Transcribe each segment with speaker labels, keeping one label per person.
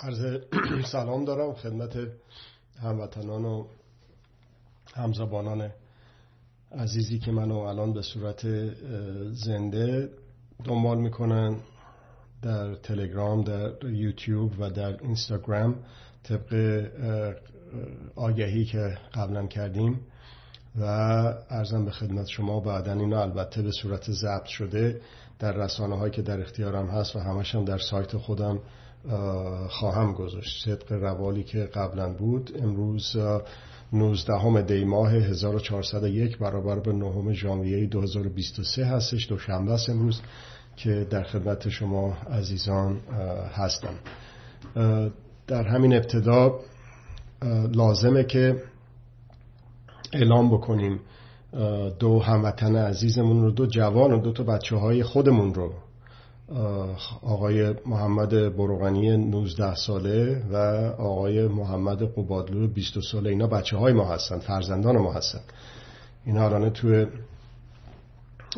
Speaker 1: عرض سلام دارم خدمت هموطنان و همزبانان عزیزی که منو الان به صورت زنده دنبال می‌کنن در تلگرام در یوتیوب و در اینستاگرام طبق آگهی که قبلا کردیم. و ارزم به خدمت شما بعدا اینو البته به صورت ضبط شده در رسانه هایی که در اختیارم هست و همش هم در سایت خودم خواهم گذاشت. طبق روالی که قبلا بود امروز 19 دی ماه 1401 برابر به 9 ژانویه 2023 هستش دوشنبه است امروز که در خدمت شما عزیزان هستم. در همین ابتدا لازمه که اعلام بکنیم دو هموطن عزیزمون رو دو جوان و دو تا بچه های خودمون رو آقای محمد بروغنی 19 ساله و آقای محمد قبادلو 20 ساله. اینا بچه های ما هستن فرزندان ما هستن. اینا الان توی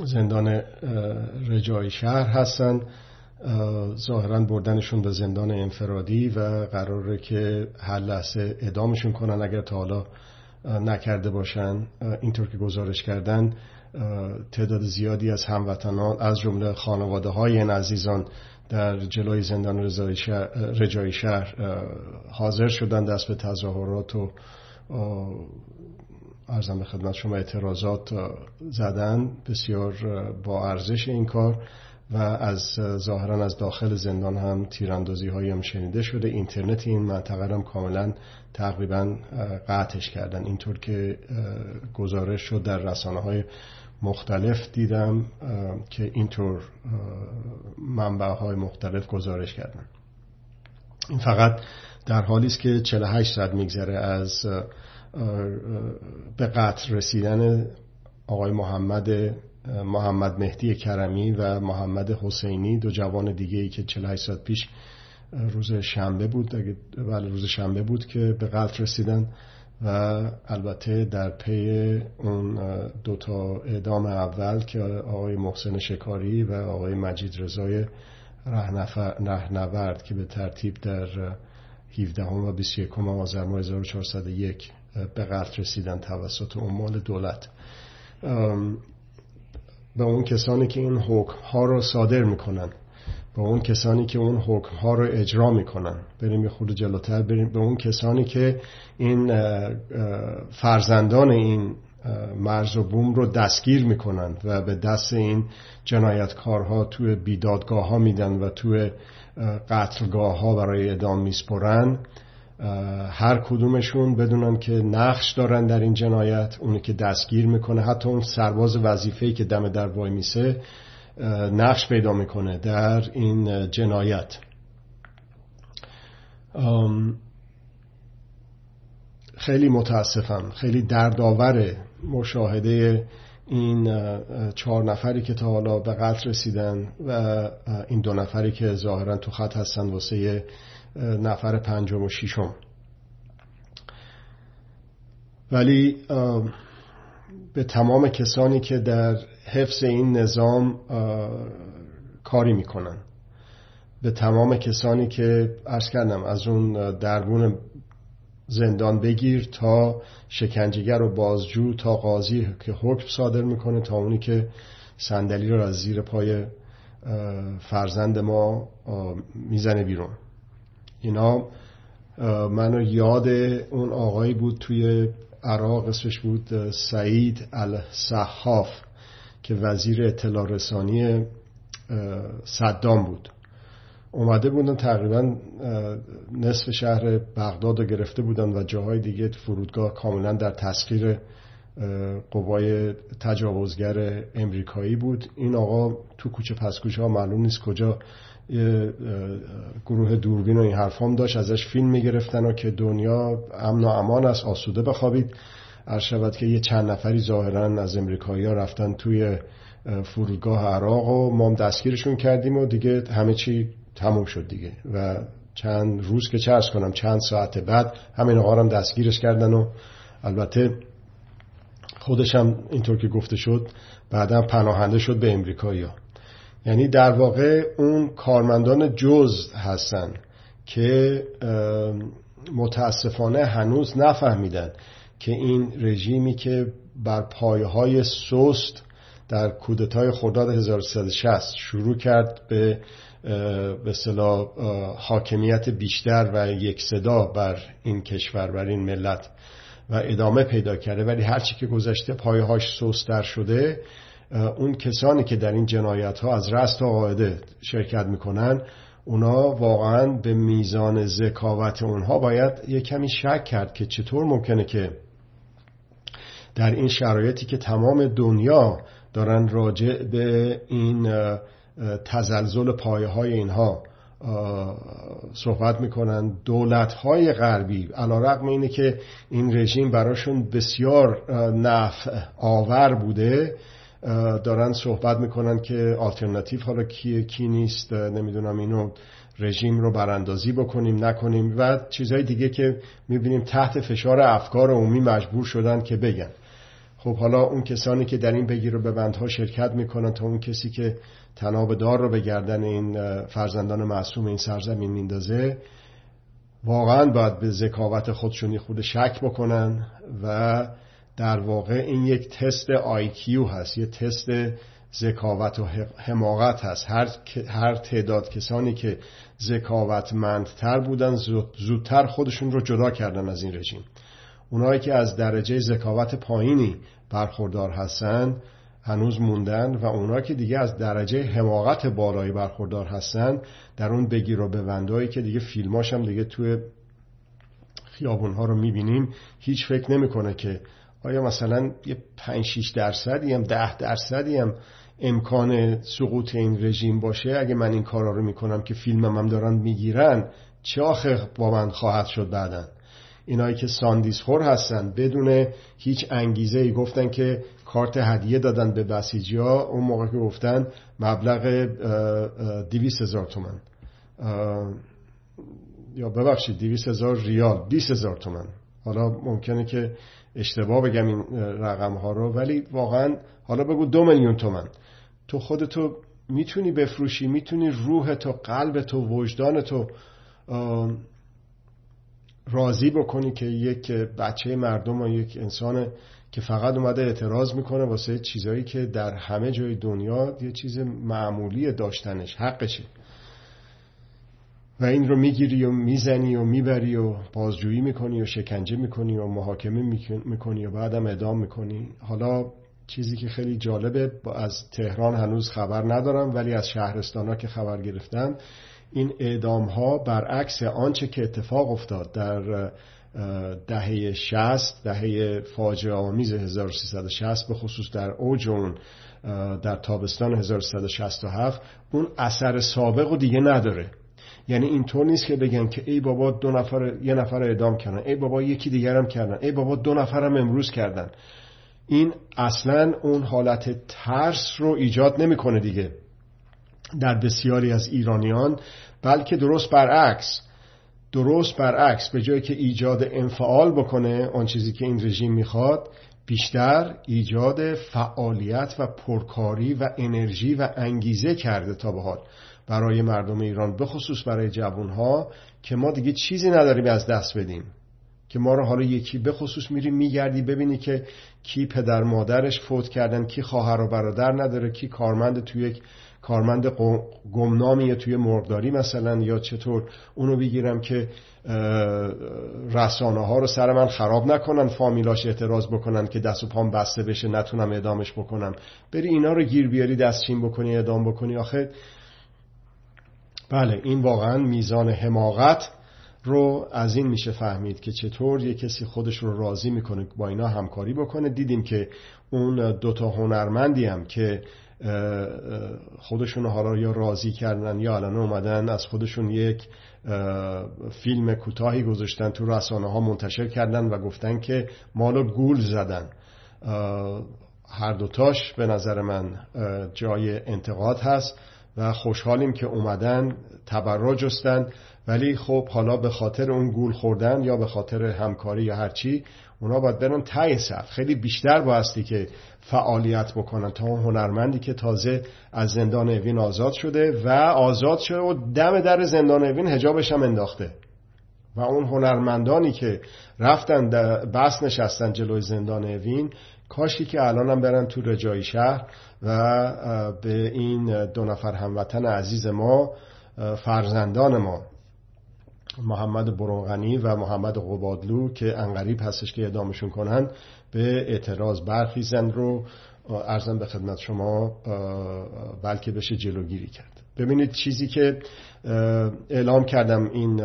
Speaker 1: زندان رجای شهر هستن. ظاهرا بردنشون به زندان انفرادی و قراره که هر لحظه ادامشون کنن اگر تا حالا نکرده باشن. اینطور که گزارش کردن تعداد زیادی از هموطنان از جمله خانواده های این عزیزان در جلوی زندان رجای شهر حاضر شدن دست به تظاهرات و ارزم به خدمت شما اعتراضات زدن. بسیار با ارزش این کار و از ظاهرا از داخل زندان هم تیراندازی هایی هم شنیده شده. اینترنت این منطقه هم کاملا تقریبا قطعش کردن. اینطور که گزارش شد در رسانه های مختلف دیدم که اینطور منبع های مختلف گزارش کردن. این فقط در حالی است که 48 ساعت میگذره از به قتل رسیدن آقای محمد محمد مهدی کرمی و محمد حسینی دو جوان دیگه ای که 48 ساعت پیش روز شنبه بود بله روز شنبه بود که به قتل رسیدن. و البته در پی اون دوتا اعدام اول که آقای محسن شکاری و آقای مجید رضای رهنورد که به ترتیب در 17 و 21 آذر ماه 1401 به قتل رسیدن توسط عمال دولت. به اون کسانی که این حکم ها رو صادر می‌کنن. به اون کسانی که اون حکم ها رو اجرا می‌کنن. بریم یه خود جلوتر بریم به اون کسانی که این فرزندان این مرز و بوم رو دستگیر می‌کنن و به دست این جنایتکارها توی بیدادگاه ها میدن و توی قتلگاه ها برای ادام میسپرن. هر کدومشون بدونن که نقش دارن در این جنایت اونی که دستگیر می‌کنه حتی اون سرباز وظیفه‌ای که دم در وای میسه نقش پیدا می‌کنه در این جنایت. خیلی متاسفم خیلی دردآور مشاهده این چهار نفری که تا حالا به قتل رسیدن و این دو نفری که ظاهرا تو خط هستن واسه نفر پنجم و ششم. ولی به تمام کسانی که در حفظ این نظام کاری می‌کنن. به تمام کسانی که ارز کردم از اون دربون زندان بگیر تا شکنجهگر و بازجو تا قاضی که حکم صادر می‌کنه تا اونی که صندلی رو از زیر پای فرزند ما می‌زنه بیرون. اینا منو یاد اون آقایی بود توی عراق اسمش بود سعید الصحاف که وزیر اطلاع رسانی صدام بود. اومده بودن تقریبا نصف شهر بغداد رو گرفته بودن و جاهای دیگه فرودگاه کاملا در تسخیر قوای تجاوزگر امریکایی بود. این آقا تو کوچه پسکوچه ها معلوم نیست کجا گروه دوربین و این حرفام داشت ازش فیلم می‌گرفتن و که دنیا امن و امان است آسوده بخوابید. عرض شود که یه چند نفری ظاهرا از امریکایی ها رفتن توی فرودگاه عراق و ما دستگیرشون کردیم و دیگه همه چی تموم شد دیگه. و چند روز که چرس کنم چند ساعت بعد همین آقا هم دستگیرش کردن و البته خودش هم اینطور که گفته شد بعدا پناهنده شد به امریکایی یعنی در واقع اون کارمندان جز هستن که متاسفانه هنوز نفهمیدن که این رژیمی که بر پایه های سست در کودتای خرداد 1360 شروع کرد به به حاکمیت بیشتر و یک صدا بر این کشور بر این ملت و ادامه پیدا کرده. ولی هرچی که گذشته پایه هاش سستر شده اون کسانی که در این جنایت ها از رست تا قاعده شرکت می‌کنن اونا واقعا به میزان ذکاوت اونها باید یه کمی شک کرد که چطور ممکنه که در این شرایطی که تمام دنیا دارن راجع به این تزلزل پایه های اینها صحبت می‌کنن. دولت های غربی علا رقم اینه که این رژیم براشون بسیار نفع آور بوده دارن صحبت می‌کنن که آلترناتیو حالا کیه کی نیست نمی‌دونم اینو رژیم رو براندازی بکنیم نکنیم و چیزهای دیگه که می‌بینیم تحت فشار افکار عمومی مجبور شدن که بگن. خب حالا اون کسانی که در این بگیر و بندها شرکت می‌کنن تا اون کسی که تناب دار رو به گردن این فرزندان معصوم این سرزمین میندازه واقعا باید به ذکاوت خودشونی خود شک بکنن و در واقع این یک تست آیکیو هست یه تست ذکاوت و حماقت هست. هر, هر تعداد کسانی که ذکاوتمندتر بودن زودتر خودشون رو جدا کردن از این رژیم. اونایی که از درجه ذکاوت پایینی برخوردار هستن هنوز موندن و اونا که دیگه از درجه حماقت بالایی برخوردار هستن در اون بگیر و ببندهایی که دیگه فیلماش هم دیگه توی خیابون ها رو می‌بینیم هیچ فکر نمی‌کنه که آیا مثلا یه 5 6 درصدی هم 10 درصدی هم امکان سقوط این رژیم باشه؟ اگه من این کارا رو می‌کنم که فیلمم هم دارن می‌گیرن چه آخه با من خواهد شد بعدن اینایی که ساندیس خور هستن بدون هیچ انگیزه ای گفتن که کارت هدیه دادن به بسیجی ها اون موقع که گفتن مبلغ دیویس هزار تومن. یا ببخشید دیویس هزار ریال بیس هزار تومن. حالا ممکنه که اشتباه بگم این رقم ها رو ولی واقعا حالا بگو دو میلیون تومن. تو خودتو می‌تونی بفروشی می‌تونی روح تو قلب تو وجدان تو راضی بکنی که یک بچه مردم و یک انسان که فقط اومده اعتراض می‌کنه واسه چیزایی که در همه جای دنیا یه چیز معمولی داشتنش حقشه. و این رو می‌گیری و می‌زنی و می‌بری و بازجویی می‌کنی و شکنجه می‌کنی و محاکمه می‌کنی و بعدم اعدام می‌کنی. حالا چیزی که خیلی جالبه از تهران هنوز خبر ندارم ولی از شهرستان ها که خبر گرفتم این اعدام ها برعکس آنچه که اتفاق افتاد در دهه 60 دهه فاجعه آمیز 1360 به خصوص در اوج اون در تابستان 1367 اون اثر سابق و دیگه نداره. یعنی اینطور نیست که بگن که ای بابا دو نفر یه نفر اعدام کردن ای بابا یکی دیگرم کردن ای بابا دو نفرم امروز کردن. این اصلا اون حالت ترس رو ایجاد نمی‌کنه دیگه در بسیاری از ایرانیان بلکه درست برعکس درست برعکس به جایی که ایجاد انفعال بکنه آن چیزی که این رژیم می‌خواد بیشتر ایجاد فعالیت و پرکاری و انرژی و انگیزه کرده تا به حال. برای مردم ایران بخصوص برای جوانها که ما دیگه چیزی نداریم از دست بدیم. که ما رو حالا یکی بخصوص میری میگردی ببینی که کی پدر مادرش فوت کردن کی خواهر و برادر نداره کی کارمند توی یک کارمند گمنامی توی مرغداری مثلا یا چطور اونو بگیرم که رسانه ها رو سر من خراب نکنن فامیلاش اعتراض بکنن که دست و پام بسته بشه نتونم اعدامش بکنم. بری اینا رو گیر بیاری دستچین بکنی اعدام بکنی. آخه بله این واقعا میزان حماقت رو از این میشه فهمید که چطور یه کسی خودش رو راضی می‌کنه با اینا همکاری بکنه. دیدیم که اون دوتا هنرمندی هم که خودشون حالا یا راضی کردن یا الان اومدن از خودشون یک فیلم کوتاهی گذاشتن تو رسانه ها منتشر کردن و گفتن که مالو گول زدن. هر دوتاش به نظر من جای انتقاد هست. و خوشحالیم که اومدن تبرع جستن. ولی خب حالا به خاطر اون گول خوردن یا به خاطر همکاری یا هرچی اونا باید برن تای صف خیلی بیشتر بایستی که فعالیت بکنن تا اون هنرمندی که تازه از زندان اوین آزاد شده و آزاد شده و دم در زندان اوین هجابش هم انداخته. و اون هنرمندانی که رفتن بس نشستن جلوی زندان اوین کاشی که الان هم برن تو رجایی شهر و به این دو نفر هموطن عزیز ما فرزندان ما محمد برونغنی و محمد قبادلو که انقریب هستش که اعدامشون کنن به اعتراض برخیزن رو ارزم به خدمت شما بلکه بشه جلوگیری کرد. ببینید چیزی که اعلام کردم این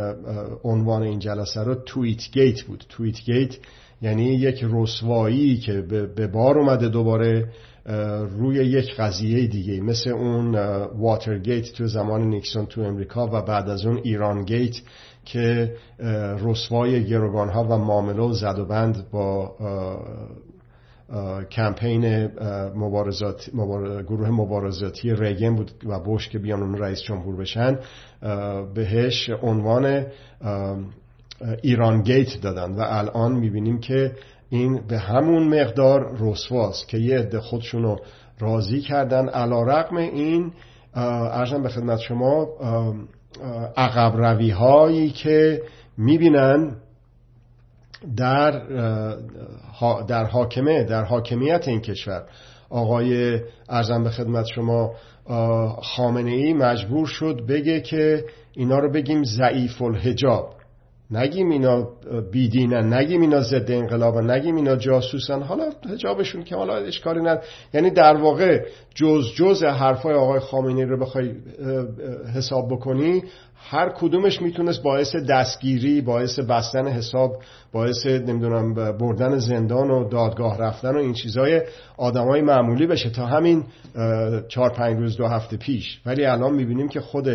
Speaker 1: عنوان این جلسه رو تویت گیت بود. تویت گیت یعنی یک رسوایی که به بار اومده دوباره روی یک قضیه دیگه مثل اون واترگیت تو زمان نیکسون تو امریکا و بعد از اون ایران گیت که رسوای گروگان ها و معامله و زد و بند با کمپین مبارزات گروه مبارزاتی ریگن بود و بوش که بیان اون رئیس جمهور بشن بهش عنوان ایران گیت دادن. و الان می‌بینیم که این به همون مقدار رسواست که یه عده خودشونو راضی کردن. علا رقم این ارزم به خدمت شما عقب روی هایی که می‌بینن در در حاکمه در حاکمیت این کشور. آقای ارزم به خدمت شما خامنه ای مجبور شد بگه که اینا رو بگیم ضعیف الحجاب نگیم اینا بیدینن نگیم اینا ضد انقلابن نگیم اینا جاسوسن. حالا حجابشون که حالا اشکاری ند یعنی در واقع جز جز حرفای آقای خامنه‌ای رو بخوای حساب بکنی هر کدومش می‌تونست باعث دستگیری باعث بستن حساب باعث نمی‌دونم بردن زندان و دادگاه رفتن و این چیزای آدمای معمولی بشه تا همین چهار پنج روز دو هفته پیش. ولی الان می‌بینیم که خود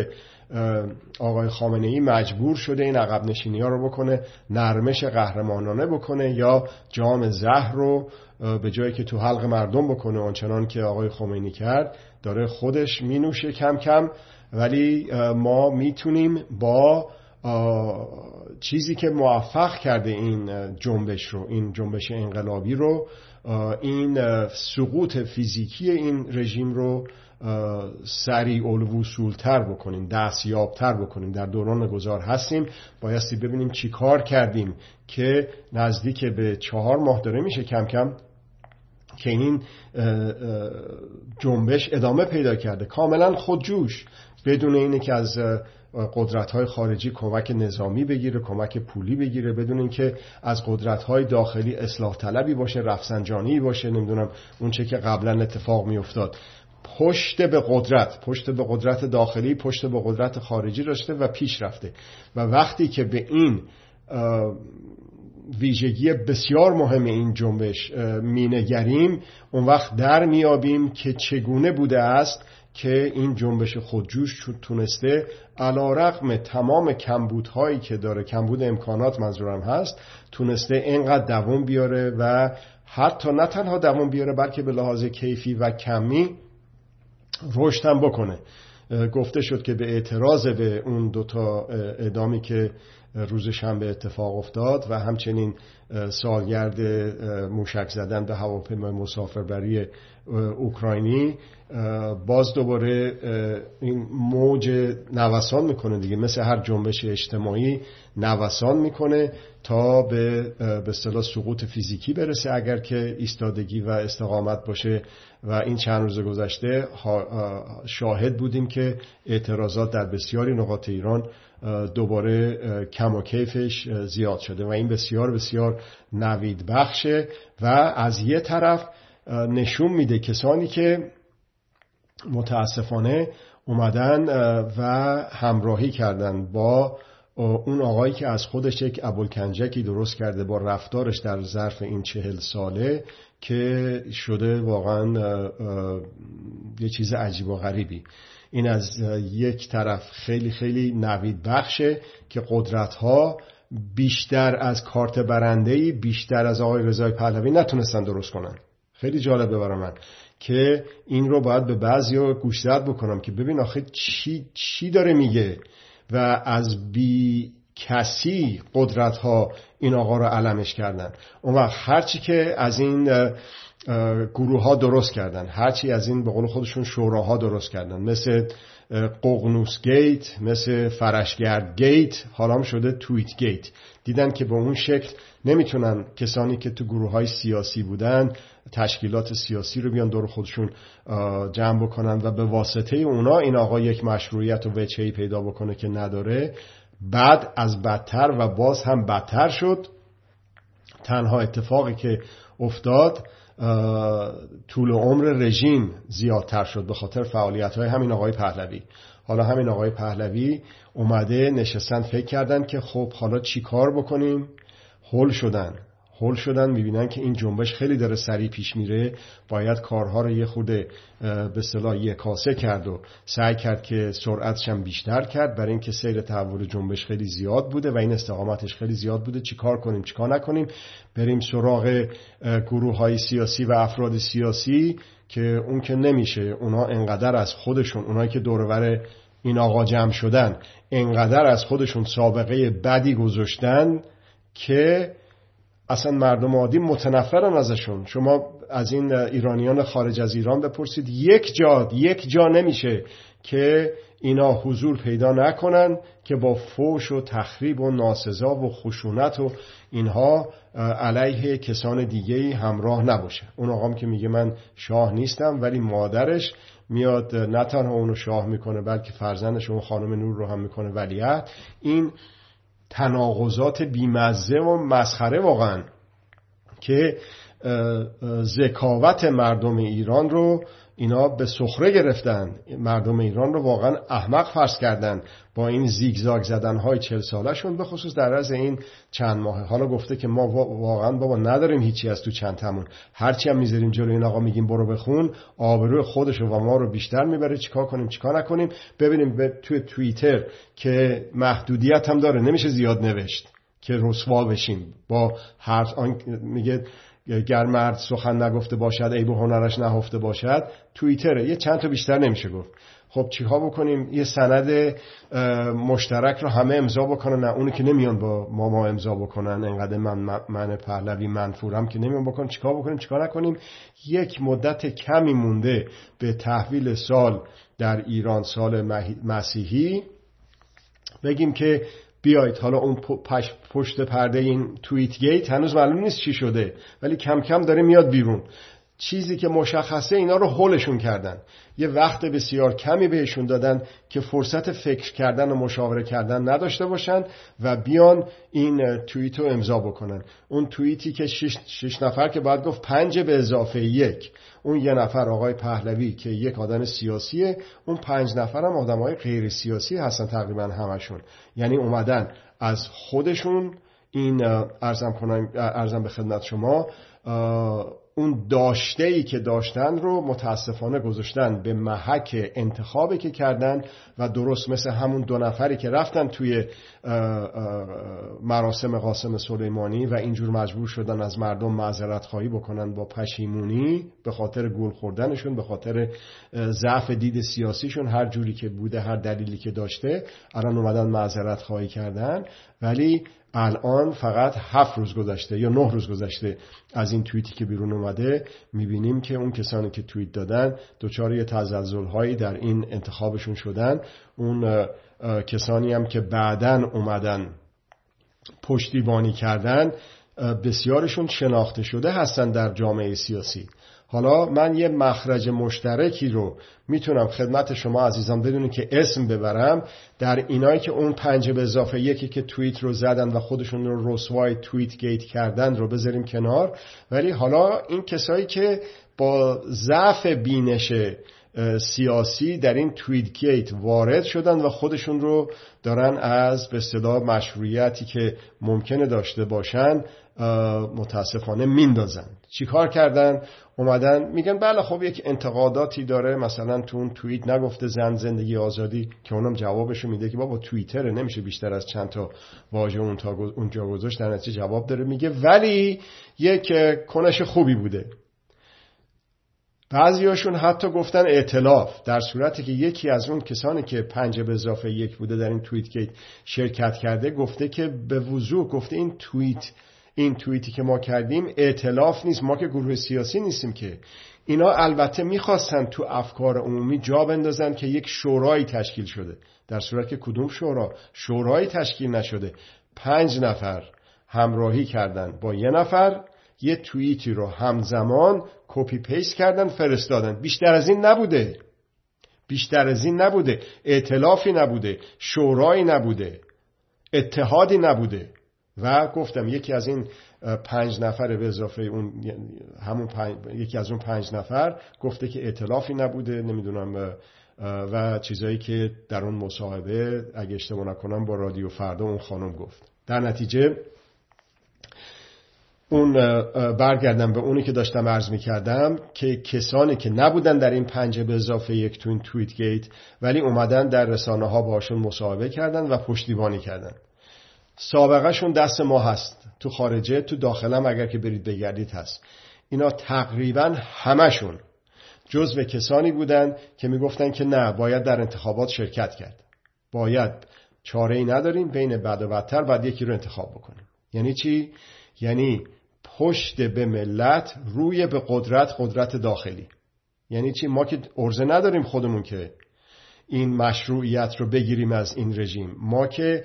Speaker 1: آقای خامنه ای مجبور شده این عقب نشینی ها رو بکنه نرمش قهرمانانه بکنه یا جام زهر رو به جایی که تو حلق مردم بکنه. آنچنان که آقای خمینی کرد داره خودش مینوشه کم کم. ولی ما می‌تونیم با چیزی که موفق کرده این جنبش رو این جنبش انقلابی رو این سقوط فیزیکی این رژیم رو سریع الوصولتر بکنیم دستیابتر بکنیم. در دوران گذار هستیم. بایستی ببینیم چی کار کردیم که نزدیک به چهار ماه داره میشه کم کم که این جنبش ادامه پیدا کرده. کاملا خودجوش. بدون اینه که از قدرت های خارجی کمک نظامی بگیره کمک پولی بگیره بدون اینکه از قدرت های داخلی اصلاح طلبی باشه رفسنجانی باشه نمی‌دونم اون چه که قبلا اتفاق میافتاد. پشت به قدرت پشت به قدرت داخلی پشت به قدرت خارجی داشته و پیش رفته. و وقتی که به این ویژگی بسیار مهم این جنبش مینگریم اون وقت در میابیم که چگونه بوده است که این جنبش خودجوش تونسته علا رقم تمام کمبودهایی که داره کمبود امکانات منظورم هست تونسته اینقدر دوام بیاره و حتی نه تنها دوام بیاره بلکه به لحاظ کیفی و کمی رشد هم بکنه گفته شد که به اعتراض به اون دوتا اعدامی که روز شنبه اتفاق افتاد و همچنین سالگرد موشک زدن به هواپیمای مسافربری اوکراینی. باز دوباره این موج نوسان می‌کنه دیگه مثل هر جنبش اجتماعی نوسان می‌کنه تا به به اصطلاح سقوط فیزیکی برسه. اگر که ایستادگی و استقامت باشه و این چند روز گذشته شاهد بودیم که اعتراضات در بسیاری نقاط ایران دوباره کم و کیفش زیاد شده و این بسیار بسیار نوید بخشه و از یه طرف نشون میده کسانی که متاسفانه اومدن و همراهی کردن با اون آقایی که از خودش یک ابوالکنجکی درست کرده با رفتارش در ظرف این چهل ساله که شده واقعا یه چیز عجیب و غریبی. این از یک طرف خیلی خیلی نوید بخشه که قدرت ها بیشتر از کارت برنده بیشتر از آقای رضای پهلوی نتونستن درست کنن. خیلی جالبه برای من که این رو باید به بعضی ها گوشزد بکنم که ببین آخه چی, چی داره میگه و از بی کسی قدرت ها این آقا رو علمش کردن. اون وقت هرچی که از این گروه ها درست کردن. هرچی از این به قول خودشون شوراها درست کردن. مثل قغنوس گیت مثل فرشگرد گیت حالا شده تویت گیت. دیدن که به اون شکل نمی‌تونن کسانی که تو گروه های سیاسی بودن تشکیلات سیاسی رو بیان دور خودشون جمع بکنن و به واسطه اونا این آقا یک مشروعیت و وچهی پیدا بکنه که نداره. بعد از بدتر و باز هم بدتر شد. تنها اتفاقی که افتاد طول عمر رژیم زیادتر شد به خاطر فعالیت های همین آقای پهلوی. حالا همین آقای پهلوی اومده نشستن فکر کردن که خب حالا چی کار بکنیم؟ هل شدن. هل شدن می‌بینن که این جنبش خیلی داره سریع پیش میره. باید کارها رو یه خود به صلاح یه کاسه کرد و سعی کرد که سرعتش هم بیشتر کرد. برای اینکه سیر تحول جنبش خیلی زیاد بوده و این استقامتش خیلی زیاد بوده. چیکار کنیم؟ چیکار نکنیم؟ بریم سراغ گروه های سیاسی و افراد سیاسی که اون که نمیشه اونا انقدر از خودشون اونایی که دورور این آقا جمع شدن انقدر از خودشون سابقه بدی گذاشتن که اصلا مردم عادی متنفرن ازشون. شما از این ایرانیان خارج از ایران بپرسید. یک جا یک جا نمیشه که اینا حضور پیدا نکنن که با فوش و تخریب و ناسزا و خشونت و اینها علیه کسان دیگه همراه نباشه. اون آقام که میگه من شاه نیستم ولی مادرش میاد نه تنها اونو شاه می‌کنه بلکه فرزندش اون خانم نور رو هم می‌کنه ولیعت این تناقضات بیمزه و مسخره واقعا که ذکاوت مردم ایران رو اینا به سخره گرفتن. مردم ایران رو واقعا احمق فرض کردن. با این زیگزاگ زدن های چل سالشون به خصوص در از این چند ماه. حالا گفته که ما واقعا بابا نداریم هیچی از تو چند تمون. هرچی هم می‌ذاریم جلوی این آقا میگیم برو بخون. آبروی خودش و ما رو بیشتر می‌بره. چیکار کنیم؟ چیکار نکنیم؟ ببینیم به توی توییتر که محدودیت هم داره. نمیشه زیاد نوشت که رسوا بشیم. با حرف میگه گر مرد سخن نگفته باشد ای به هنرش نهفته باشد توییتره یه چند تا بیشتر نمیشه گفت. خب چیها بکنیم؟ یه سند مشترک رو همه امضا بکنن. نه اونی که نمیان با ما ما امضا بکنن. انقدر من من پهلوی منفورم که نمیان بکنن چیکار بکنیم؟ چیکار نکنیم؟ یک مدت کمی مونده به تحویل سال در ایران سال مسیحی. بگیم که بیایید. حالا اون پشت پرده این توییت گیت هنوز معلوم نیست چی شده ولی کم کم داره میاد بیرون. چیزی که مشخصه اینا رو حلشون کردن. یه وقت بسیار کمی بهشون دادن که فرصت فکر کردن و مشاوره کردن نداشته باشن و بیان این توییت رو امضا بکنن. اون توییتی که شش, شش نفر که باید گفت پنج به اضافه یک. اون یه نفر آقای پهلوی که یک آدم سیاسیه اون پنج نفر هم آدم های غیر سیاسی هستن تقریبا همشون. یعنی اومدن از خودشون این ارزم, ارزم به خدمت شما اون داشته ای که داشتن رو متاسفانه گذاشتن به محک انتخابی که کردن و درست مثل همون دو نفری که رفتن توی مراسم قاسم سلیمانی و اینجور مجبور شدن از مردم معذرت خواهی بکنن با پشیمونی به خاطر گل خوردنشون به خاطر ضعف دید سیاسیشون هر جوری که بوده هر دلیلی که داشته الان اومدن معذرت خواهی کردن. ولی الان فقط هفت روز گذشته یا نه روز گذشته از این توییتی که بیرون اومده می‌بینیم که اون کسانی که توییت دادن دچار یه تزلزل هایی در این انتخابشون شدن. اون کسانی هم که بعدا اومدن پشتیبانی کردن بسیارشون شناخته شده هستن در جامعه سیاسی. حالا من یه مخرج مشترکی رو می‌تونم خدمت شما عزیزان بدونی که اسم ببرم. در اینایی که اون پنج به اضافه یکی که توییت رو زدن و خودشون رو رسوای توییت گیت کردن رو بذاریم کنار. ولی حالا این کسایی که با ضعف بینش سیاسی در این توییت گیت وارد شدن و خودشون رو دارن از به صدا مشروعیتی که ممکنه داشته باشن متاسفانه میندازن چیکار کردن؟ اومدن میگن بله خب یک انتقاداتی داره. مثلا تو اون توییت نگفته زن زندگی آزادی که اونم جوابشو میده که بابا توییتره نمیشه بیشتر از چند تا واژه اونجا گذاشت در نتیجه جواب داره. میگه ولی یک کنش خوبی بوده. بعضیاشون حتی گفتن اعتلاف در صورتی که یکی از اون کسانی که پنج به اضافه یک بوده در این توییت گیت شرکت کرده گفته که به وضوح گفته این توییت این توییتی که ما کردیم اعتلاف نیست ما که گروه سیاسی نیستیم که. اینا البته می‌خواستن تو افکار عمومی جا بندازن که یک شورایی تشکیل شده. در صورت که کدوم شورا؟ شورایی تشکیل نشده. پنج نفر همراهی کردن با یه نفر یه توییتی رو همزمان کپی پیست کردن فرستادن. بیشتر از این نبوده. بیشتر از این نبوده. ائتلافی نبوده. شورایی نبوده. اتحادی نبوده. و گفتم یکی از این پنج نفر به اضافه اون همون یکی از اون پنج نفر گفته که ائتلافی نبوده نمی‌دونم و چیزایی که در اون مصاحبه اگه اشتباه نکنم با رادیو فردا اون خانم گفت. در نتیجه اون برگردم به اونی که داشتم عرض می کردم که کسانی که نبودن در این پنجه به اضافه یک تو این تویت گیت ولی اومدن در رسانه ها باشون مصاحبه کردن و پشتیبانی کردن. سابقه شون دست ما هست. تو خارجه تو داخلم اگر که برید بگردید هست. اینا تقریبا همشون جزو کسانی بودن که می‌گفتن که نه باید در انتخابات شرکت کرد. باید چاره ای نداریم بین بد و بدتر باید یکی رو انتخاب بکنیم. یعنی چی؟ یعنی پشت به ملت روی به قدرت قدرت داخلی. یعنی چی؟ ما که ارزه نداریم خودمون که این مشروعیت رو بگیریم از این رژیم. ما که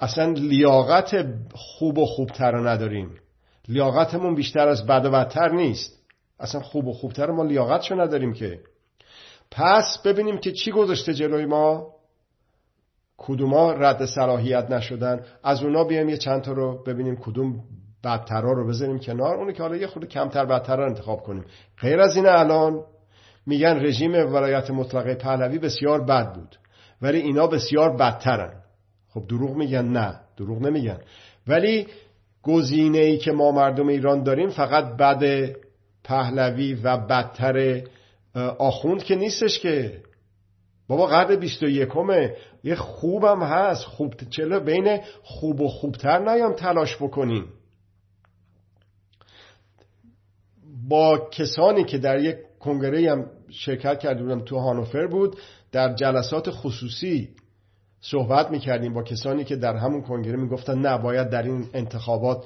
Speaker 1: اصلا لیاقت خوب و خوبتر رو نداریم. لیاقتمون بیشتر از بد و بدتر نیست. اصلا خوب و خوبتر ما لیاقتشو نداریم که. پس ببینیم که چی گذاشته جلوی ما. کدوما رد صلاحیت نشدن. از اونا بیایم یه چند تا رو ببینیم کدوم بدترها رو بذاریم کنار. اونی که حالا یه خود کمتر بدتر رو انتخاب کنیم. غیر از این الان میگن رژیم ولایت مطلقه پهلوی بسیار بد بود. ولی اینا بسیار بدترن. خب دروغ میگن نه دروغ نمیگن. ولی گزینه ای که ما مردم ایران داریم فقط بد پهلوی و بدتر آخوند که نیستش که. بابا قرن بیست و یکمه یه خوبم هست. خوب چلو بین خوب و خوبتر نیام تلاش بکنیم. با کسانی که در یک کنگره هم شرکت کرده بودم تو هانوفر بود در جلسات خصوصی صحبت می‌کردیم با کسانی که در همون کنگره می‌گفتن نه باید در این انتخابات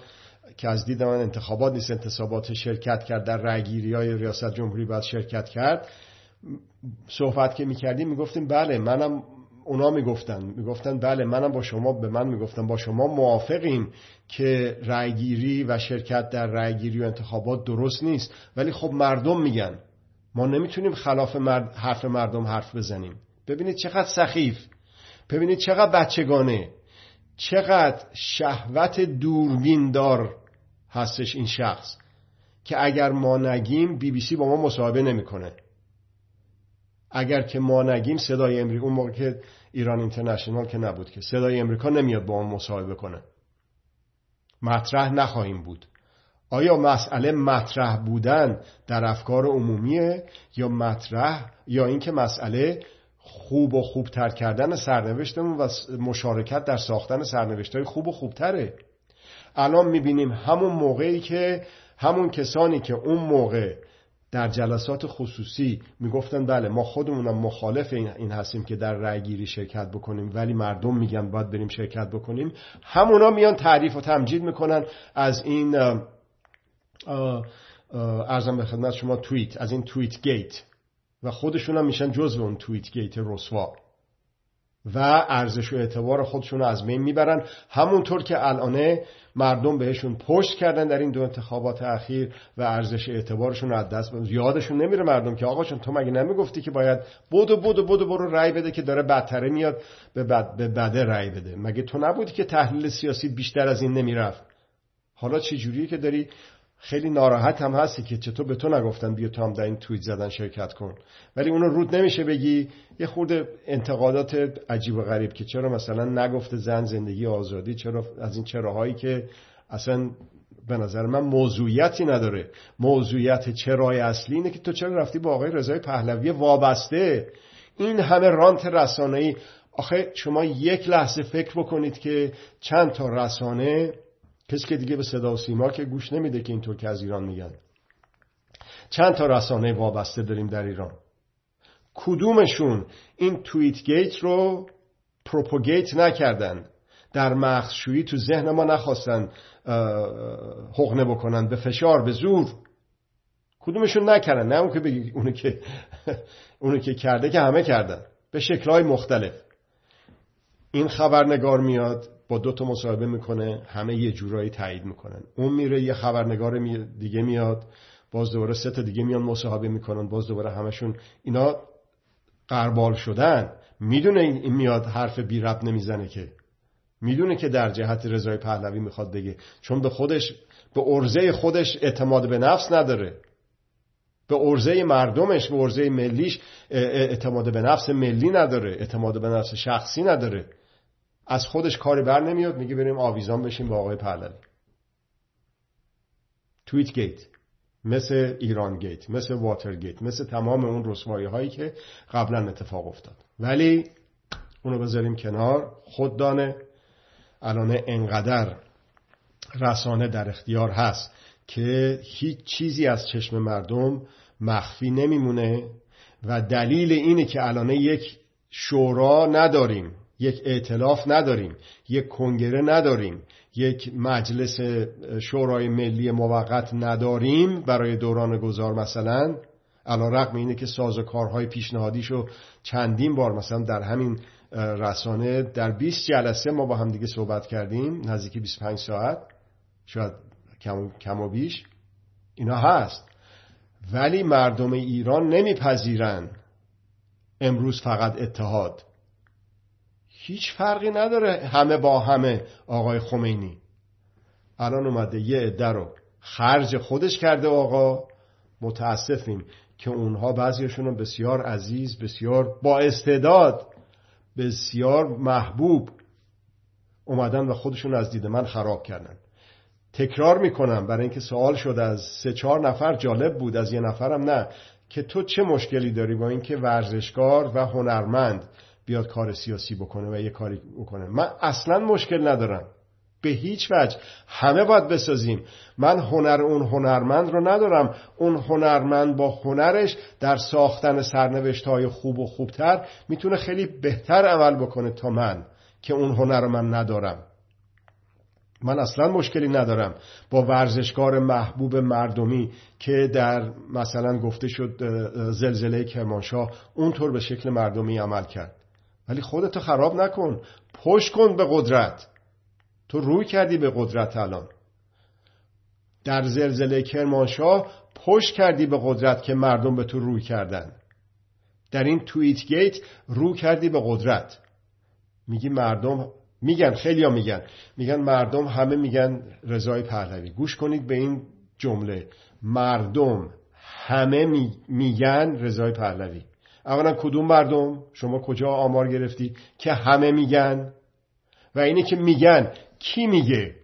Speaker 1: که از دید من انتخابات نیست انتصابات شرکت کرد در رأیگیری های ریاست جمهوری باید شرکت کرد. صحبت که می‌کردیم می‌گفتیم بله منم اونا می‌گفتن. می‌گفتن بله منم با شما به من می‌گفتن با شما موافقیم که رأیگیری و شرکت در رأیگیری و انتخابات درست نیست. ولی خب مردم میگن. ما نمی‌تونیم خلاف مرد حرف مردم حرف بزنیم. ببینید چقدر سخیف. ببینید چقدر بچگانه. چقدر شهوت دوربین دار هستش این شخص که اگر ما نگیم بی بی سی با ما مصاحبه نمی‌کنه. اگر که ما نگیم صدای امریکا اون موقع که ایران اینترنشنال که نبود که صدای امریکا نمیاد با ما مصاحبه کنه. مطرح نخواهیم بود. آیا مسئله مطرح بودن در افکار عمومیه یا مطرح یا اینکه مسئله خوب و خوبتر کردن سرنوشتمون و مشارکت در ساختن سرنوشت های خوب و خوبتره. الان می‌بینیم همون موقعی که همون کسانی که اون موقع در جلسات خصوصی می‌گفتن بله ما خودمونم مخالف این هستیم که در رأیگیری شرکت بکنیم ولی مردم میگن باید بریم شرکت بکنیم. همونا میان تعریف و تمجید می‌کنن از این ارزم به خدمت شما توییت از این توییت گیت. و خودشون هم میشن جزو اون توییت گیت رسوا. و ارزش و اعتبار خودشون رو از بین می‌برن. همونطور که الانه مردم بهشون پشت کردن در این دو انتخابات اخیر و ارزش اعتبارشون رو از دست یادشون نمیره مردم که آقا تو مگه نمی‌گفتی که باید بودو بودو بودو برو رأی بده که داره بدتره میاد به, بد به بده رأی بده. مگه تو نبودی که تحلیل سیاسی بیشتر از این نمی‌رفت؟ حالا چه جوریه که داری خیلی ناراحت هم هستی که چطور به تو نگفتن بیا تو هم در این توییت زدن شرکت کن. ولی اونو رود نمیشه بگی. یه خورده انتقادات عجیب و غریب که چرا مثلا نگفته زن زندگی آزادی چرا از این چراهایی که اصلا به نظر من موضوعیتی نداره. موضوعیت چرای اصلی اینه که تو چرا رفتی با آقای رضای پهلوی وابسته؟ این همه رانت رسانه‌ای. آخه شما یک لحظه فکر بکنید که چند تا رسانه کسی که دیگه به صدا و سیما که گوش نمیده که اینطور که از ایران میگن. چند تا رسانه وابسته داریم در ایران. کدومشون این توییت گیت رو پروپوگیت نکردن؟ در مخشویی تو ذهن ما نخواستن حقنه بکنن. به فشار به زور. کدومشون نکردن؟ نه اون که بگی اونو که اونو که کرده که همه کردن. به شکلهای مختلف. این خبرنگار میاد با دو تا مصاحبه می‌کنه همه یه جورایی تایید می‌کنن. اون میره یه خبرنگار دیگه میاد باز دوباره سه تا دیگه میان مصاحبه می‌کنن باز دوباره همشون اینا قربال شدن. می‌دونه این میاد حرف بی رب نمی‌زنه که. می‌دونه که در جهت رضای پهلوی می‌خواد بگه. چون به خودش به ارزه خودش اعتماد به نفس نداره. به ارزه مردمش به ارزه ملیش اعتماد به نفس ملی نداره. اعتماد به نفس شخصی نداره. از خودش کاری بر نمیاد میگه بریم آویزان بشیم با آقای پهلوی. تویت گیت مثل ایران گیت مثل واتر گیت مثل تمام اون رسوایی هایی که قبلا اتفاق افتاد. ولی اونو بذاریم کنار. خود دانه الان انقدر رسانه در اختیار هست که هیچ چیزی از چشم مردم مخفی نمیمونه و دلیل اینه که الان یک شورا نداریم. یک ائتلاف نداریم یک کنگره نداریم یک مجلس شورای ملی موقت نداریم برای دوران گذار مثلا. الان رقم اینه که سازوکارهای پیشنهادیشو چندین بار مثلا در همین رسانه در 20 جلسه ما با هم دیگه صحبت کردیم نزدیکی 25 ساعت شاید کم و بیش. اینا هست. ولی مردم ایران نمیپذیرن. امروز فقط اتحاد. هیچ فرقی نداره همه با همه آقای خمینی. الان اومده یه عده رو خرج خودش کرده آقا. متاسفیم که اونها بعضیشون بسیار عزیز بسیار با استعداد بسیار محبوب اومدن و خودشون از دید من خراب کردن. تکرار می‌کنم برای اینکه سوال شد از سه چهار نفر جالب بود از یه نفرم نه که تو چه مشکلی داری با اینکه ورزشکار و هنرمند بیاد کار سیاسی بکنه و یه کاری بکنه. من اصلا مشکل ندارم. به هیچ وجه. همه باید بسازیم. من هنر اون هنرمند رو ندارم. اون هنرمند با هنرش در ساختن سرنوشت های خوب و خوبتر می‌تونه خیلی بهتر عمل بکنه تا من که اون هنر من ندارم. من اصلا مشکلی ندارم با ورزشکار محبوب مردمی که در مثلا گفته شد زلزله کرمانشاه اونطور به شکل مردمی عمل کرد. ولی خودتو خراب نکن. پشت کن به قدرت. تو روی کردی به قدرت الان. در زلزله کرمانشاه پشت کردی به قدرت که مردم به تو روی کردن. در این توییت گیت رو کردی به قدرت. میگی مردم میگن خیلی میگن. میگن مردم همه میگن رضای پهلوی. گوش کنید به این جمله. مردم همه میگن رضای پهلوی. اولا کدوم مردم؟ شما کجا آمار گرفتی؟ که همه میگن؟ و اینی که میگن کی میگه؟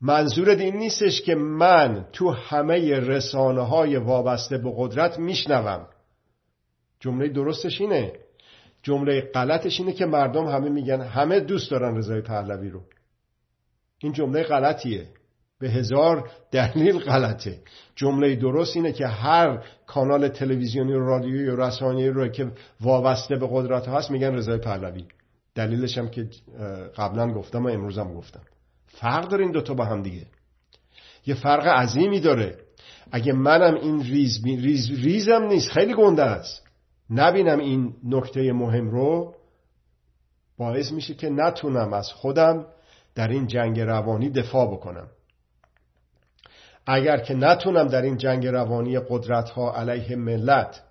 Speaker 1: منظور این نیستش که من تو همه رسانه های وابسته به قدرت میشنوم. جمله درستش اینه. جمله غلطش اینه که مردم همه میگن. همه دوست دارن رضای پهلوی رو. این جمله غلطیه. به هزار دلیل غلطه. جمله درست اینه که هر کانال تلویزیونی و رادیویی و رسانه‌ای رو که وابسته به قدرت هست میگن رضای پهلوی. دلیلش هم که قبلا گفتم و امروزم گفتم. فرق داره این دوتا با هم دیگه. یه فرق عظیمی داره. اگه منم این ریز, ریز ریزم نیست خیلی گنده است. نبینم این نکته مهم رو. باعث میشه که نتونم از خودم در این جنگ روانی دفاع بکنم. اگر که نتونم در این جنگ روانی قدرت ها علیه ملت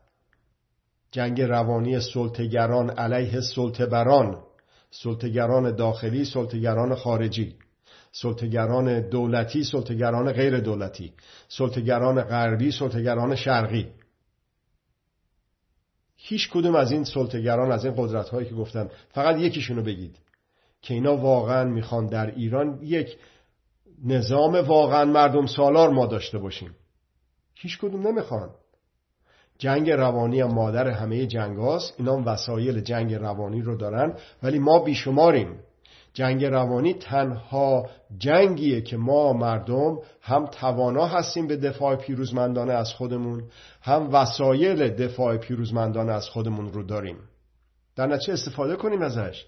Speaker 1: جنگ روانی سلطگران علیه سلطبران سلطگران داخلی سلطگران خارجی سلطگران دولتی سلطگران غیر دولتی سلطگران غربی سلطگران شرقی. هیچ کدوم از این سلطگران از این قدرت هایی که گفتم فقط یکیشونو بگید که اینا واقعا می‌خوان در ایران یک نظام واقعا مردم سالار ما داشته باشیم. هیچ کدوم نمی‌خوان. جنگ روانی هم مادر همه جنگ هاست. اینا وسایل جنگ روانی رو دارن ولی ما بیشماریم. جنگ روانی تنها جنگیه که ما مردم هم توانا هستیم به دفاع پیروزمندانه از خودمون هم وسایل دفاع پیروزمندانه از خودمون رو داریم. در نتیجه استفاده کنیم ازش.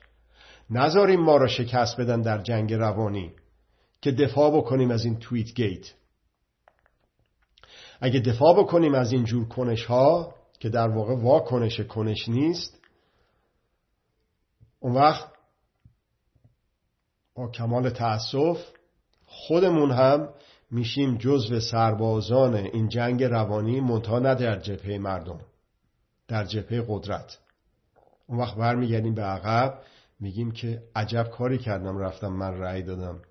Speaker 1: نذاریم ما را شکست بدن در جنگ روانی. که دفاع بکنیم از این توییت گیت. اگه دفاع بکنیم از این جور کنش ها که در واقع واکنش کنش نیست اون وقت با کمال تأسف خودمون هم میشیم جزو سربازان این جنگ روانی منتها نه در جبهه مردم در جبهه قدرت. اون وقت برمیگردیم به عقب میگیم که عجب کاری کردم رفتم من رأی دادم.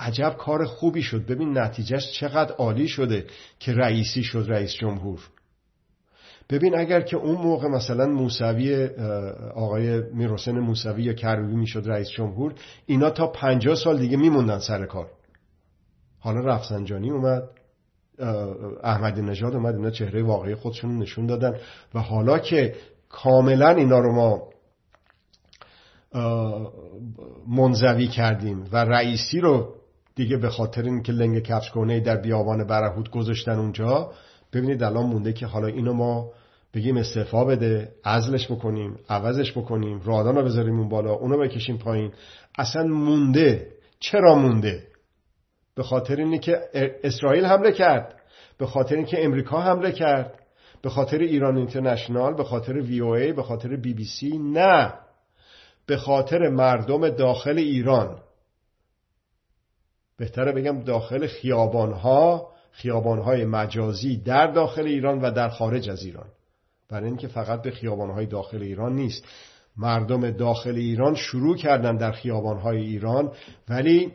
Speaker 1: عجب کار خوبی شد. ببین نتیجهش چقدر عالی شده که رئیسی شد رئیس جمهور. ببین اگر که اون موقع مثلا موسوی آقای میروسن موسوی یا کروبی می‌شد رئیس جمهور اینا تا پنجاه سال دیگه میموندن سر کار. حالا رفسنجانی اومد احمدی نژاد اومد اینا چهره واقعی خودشون نشون دادن و حالا که کاملا اینا رو ما منزوی کردیم و رئیسی رو دیگه به خاطر اینکه لنگ کفش کنه در بیابان برهود گذاشتن اونجا ببینید الان مونده که حالا اینو ما بگیم استعفا بده عزلش بکنیم عوضش بکنیم رادان رو بذاریم اون بالا اونو بکشیم پایین. اصلا مونده. چرا مونده؟ به خاطر اینه که اسرائیل حمله کرد. به خاطر اینکه امریکا حمله کرد. به خاطر ایران اینترنشنال به خاطر وی او ای به خاطر بی بی سی نه. به خاطر مردم داخل ایران. بهتره بگم داخل خیابانها خیابانهای مجازی در داخل ایران و در خارج از ایران. برای اینکه فقط به خیابانهای داخل ایران نیست. مردم داخل ایران شروع کردن در خیابانهای ایران ولی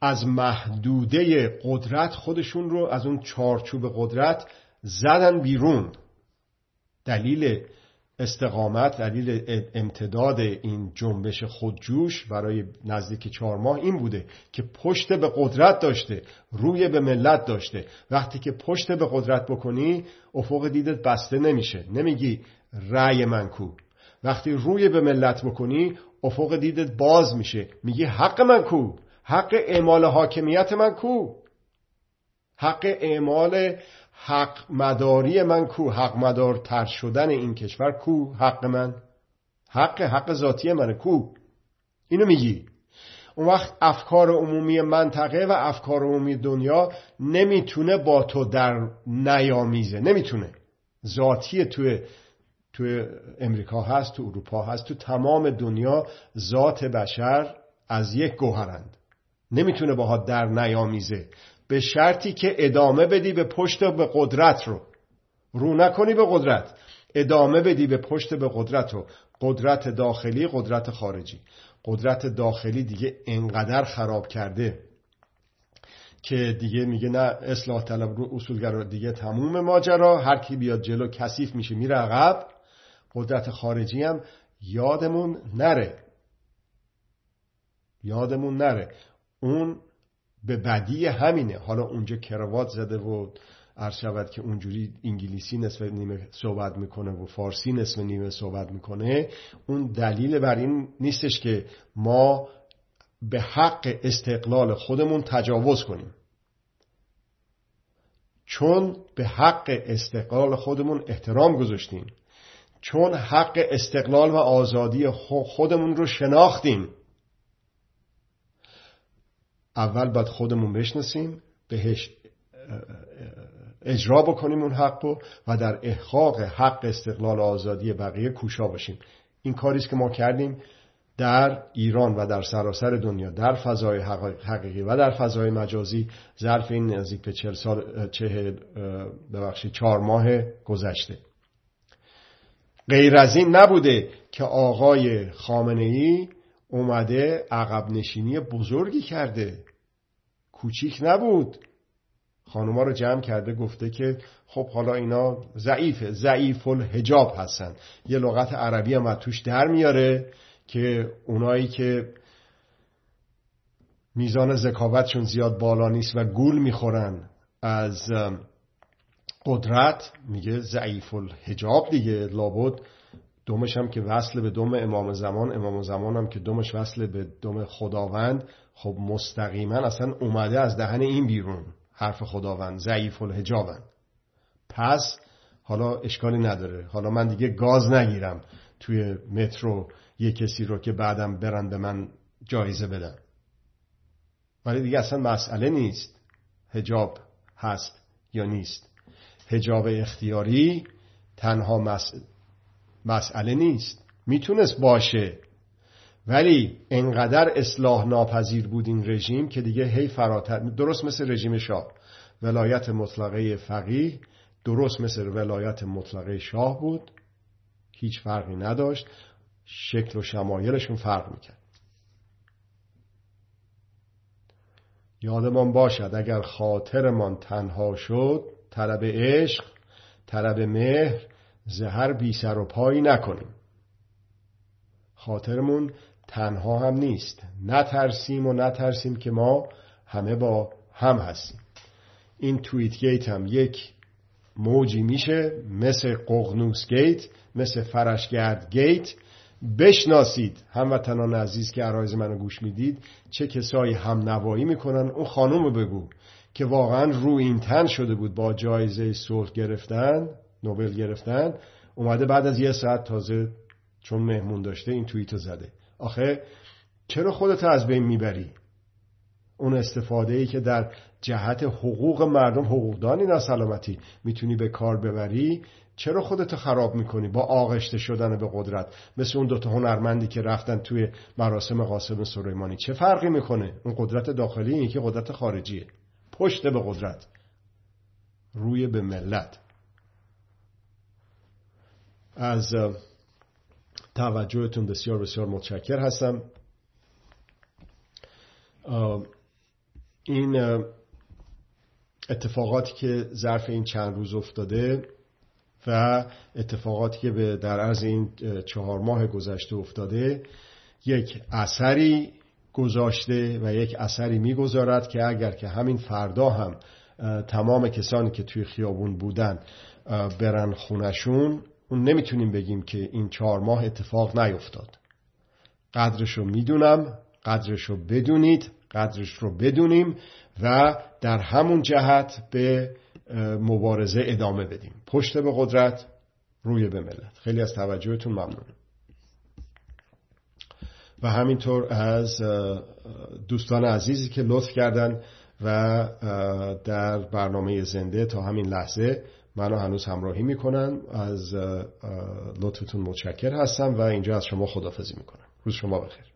Speaker 1: از محدوده قدرت خودشون رو از اون چارچوب قدرت زدن بیرون. دلیل استقامت دلیل امتداد این جنبش خودجوش برای نزدیک چهار ماه این بوده که پشت به قدرت داشته روی به ملت داشته. وقتی که پشت به قدرت بکنی افق دیدت بسته نمیشه. نمیگی رأی من کو. وقتی روی به ملت بکنی افق دیدت باز میشه. میگی حق من کو؟ حق اعمال حاکمیت من کو؟ حق اعمال حق مداری من کو حق مدار تر شدن این کشور کو؟ حق من. حق حق ذاتی من کو؟ اینو میگی. اون وقت افکار عمومی منطقه و افکار عمومی دنیا نمی‌تونه با تو در نیامیزه. نمی‌تونه. ذاتی توی توی امریکا هست تو اروپا هست تو تمام دنیا ذات بشر از یک گوهرند. نمی‌تونه باها در نیامیزه. به شرطی که ادامه بدی به پشت به قدرت رو. رو نکنی به قدرت. ادامه بدی به پشت به قدرت رو. قدرت داخلی قدرت خارجی. قدرت داخلی دیگه انقدر خراب کرده که دیگه میگه نه اصلاح طلب رو اصولگرا دیگه تموم ماجرا. هر کی بیاد جلو کثیف میشه میره عقب. قدرت خارجی هم یادمون نره. یادمون نره. اون به بدی همینه. حالا اونجا کروات زده و عرض شود که اونجوری انگلیسی نصف نیمه صحبت می‌کنه و فارسی نصف نیمه صحبت می‌کنه. اون دلیل بر این نیستش که ما به حق استقلال خودمون تجاوز کنیم. چون به حق استقلال خودمون احترام گذاشتیم. چون حق استقلال و آزادی خودمون رو شناختیم. اول باید خودمون بشناسیم بهش اجرا بکنیم اون حق و در احقاق حق استقلال و آزادی بقیه کوشا باشیم. این کاریست که ما کردیم در ایران و در سراسر دنیا در فضای حقیقی و در فضای مجازی. ظرف این نزدیک به چهل سال چه ببخشید چهار ماه گذشته. غیر از این نبوده که آقای خامنه ای اومده عقب نشینی بزرگی کرده. کوچیک نبود. خانوما رو جمع کرده گفته که خب حالا اینا ضعیفه ضعیف الحجاب هستن. یه لغت عربی هم توش در میاره که اونایی که میزان ذکاوتشون زیاد بالا نیست و گول می‌خورن از قدرت میگه ضعیف الحجاب دیگه لابد دومش هم که وصل به دوم امام زمان امام زمان هم که دومش وصل به دوم خداوند خب مستقیما اصلا اومده از دهن این بیرون حرف خداوند ضعیف الحجابن پس حالا اشکالی نداره. حالا من دیگه گاز نگیرم توی مترو یه کسی رو که بعدم برن به من جایزه بدن. ولی دیگه اصلا مسئله نیست هجاب هست یا نیست. هجاب اختیاری تنها مسئله نیست. می‌تونست باشه. ولی انقدر اصلاح ناپذیر بود این رژیم که دیگه هی فراتر درست مثل رژیم شاه. ولایت مطلقه فقیه درست مثل ولایت مطلقه شاه بود. هیچ فرقی نداشت. شکل و شمایلشون فرق می‌کرد. یادمان باشد اگر خاطرمان تنها شد طلب عشق طلب مهر زهر بی سر و پایی نکنیم. خاطرمون تنها هم نیست. نترسیم و نترسیم که ما همه با هم هستیم. این تویت گیت هم یک موجی میشه مثل قغنوس گیت مثل فرشگرد گیت. بشناسید هموطنان عزیز که عرایز منو گوش می‌دید چه کسایی هم نوایی می‌کنن. اون خانم رو بگو که واقعا رو این تن شده بود با جایزه صلح گرفتن. نوبل گرفتن. اومده بعد از یه ساعت تازه چون مهمون داشته این توییتو زده. آخه چرا خودت از بین می‌بری؟ اون استفاده ای که در جهت حقوق مردم حقوقدانی ناسلامتی می‌تونی به کار ببری چرا خودتو خراب می‌کنی با آغشته شدن به قدرت؟ مثل اون دوتا هنرمندی که رفتن توی مراسم قاسم سلیمانی. چه فرقی می‌کنه؟ اون قدرت داخلی این که قدرت خارجیه. پشت به قدرت. روی به ملت. از توجهتون بسیار بسیار متشکر هستم. این اتفاقاتی که ظرف این چند روز افتاده و اتفاقاتی که به در عرض این چهار ماه گذشته افتاده یک اثری گذاشته و یک اثری می‌گذارد که اگر که همین فردا هم تمام کسانی که توی خیابون بودن برن خونشون اون نمی‌تونیم بگیم که این چهار ماه اتفاق نیفتاد. قدرش رو می‌دونم قدرش رو بدونید قدرش رو بدونیم و در همون جهت به مبارزه ادامه بدیم. پشت به قدرت روی به ملت. خیلی از توجهتون ممنونم. و همینطور از دوستان عزیزی که لطف کردن و در برنامه زنده تا همین لحظه منو هنوز همراهی می‌کنن از لطفتون متشکر هستم و اینجا از شما خدافزی می‌کنم. روز شما بخیر.